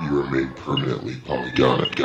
you are made permanently polygonic.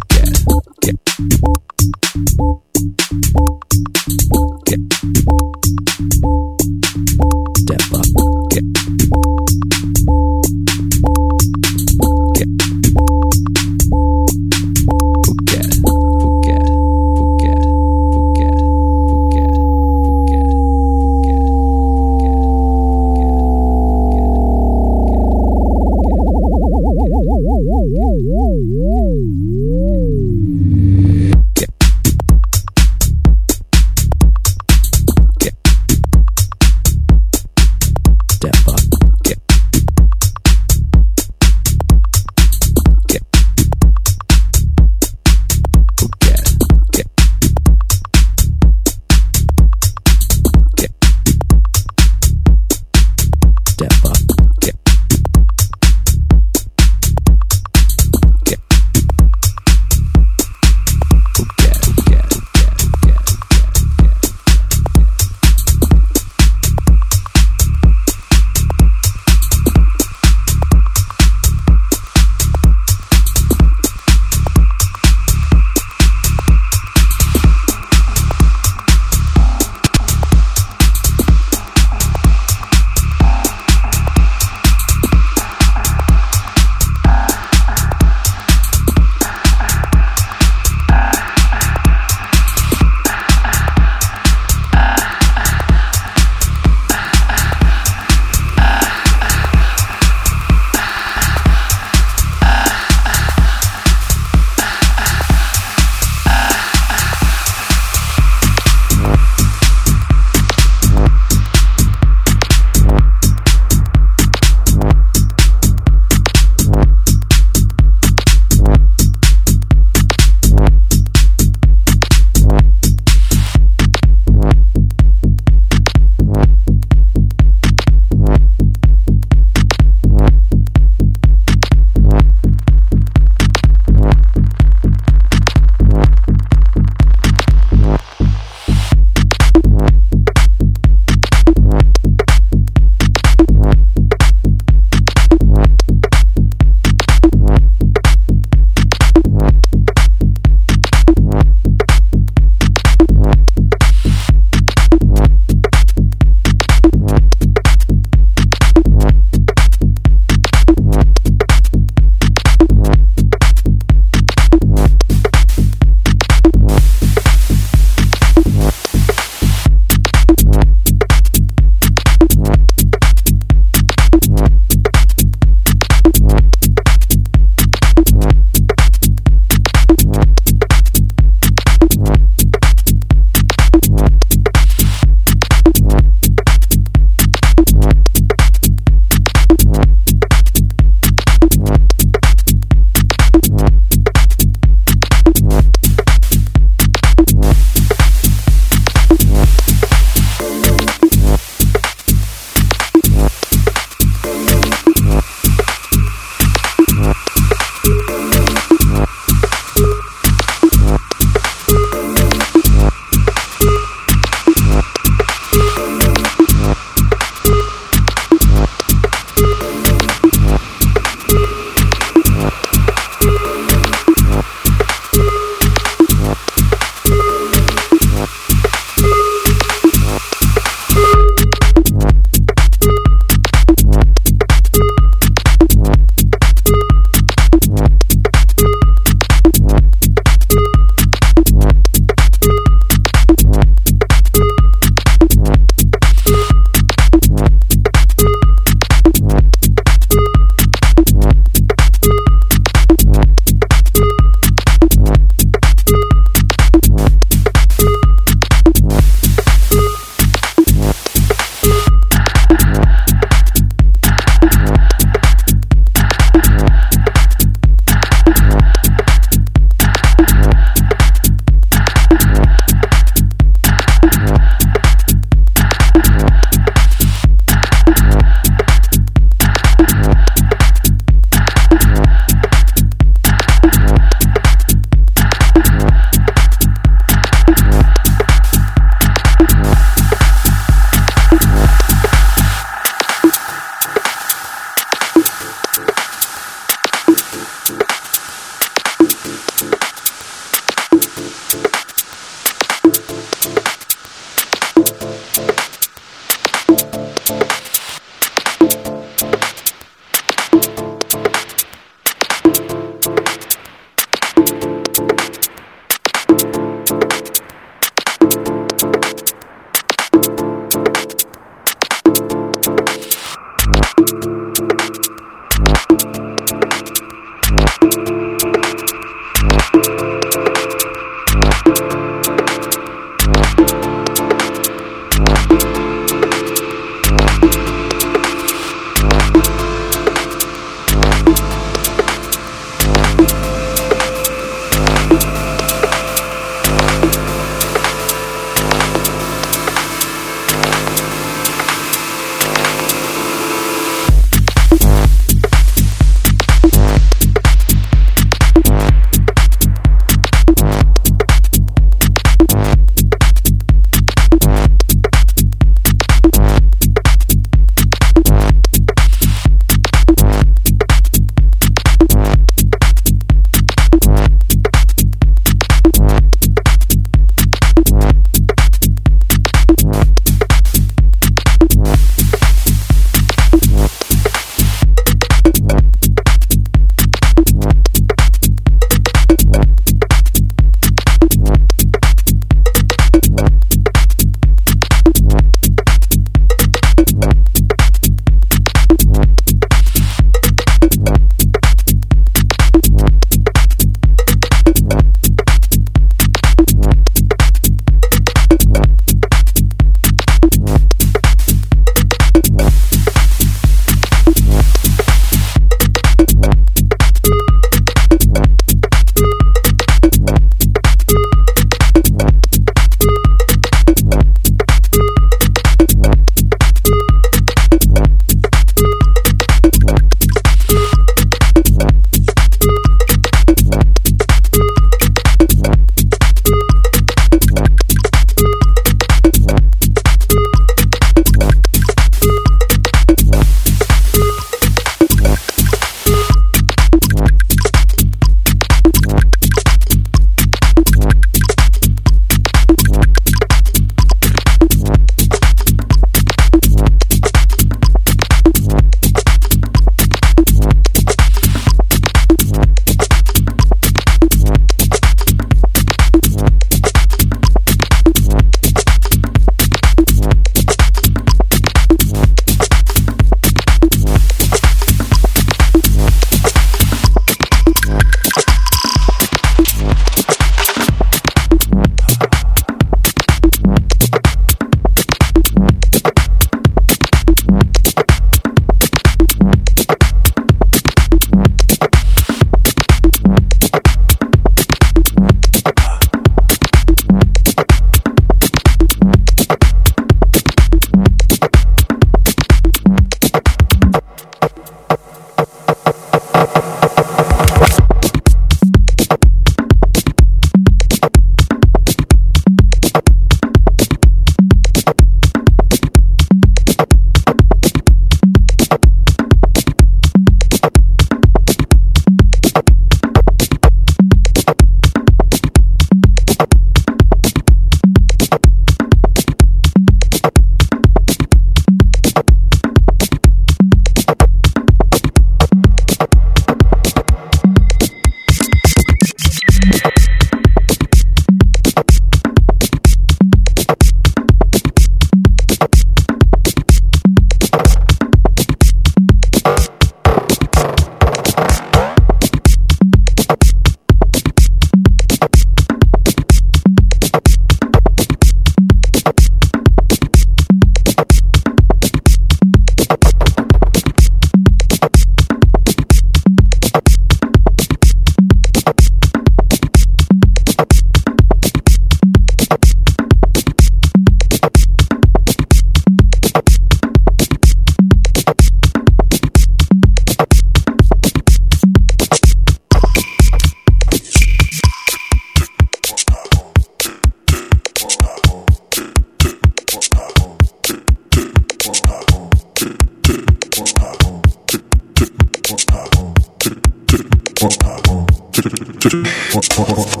我我我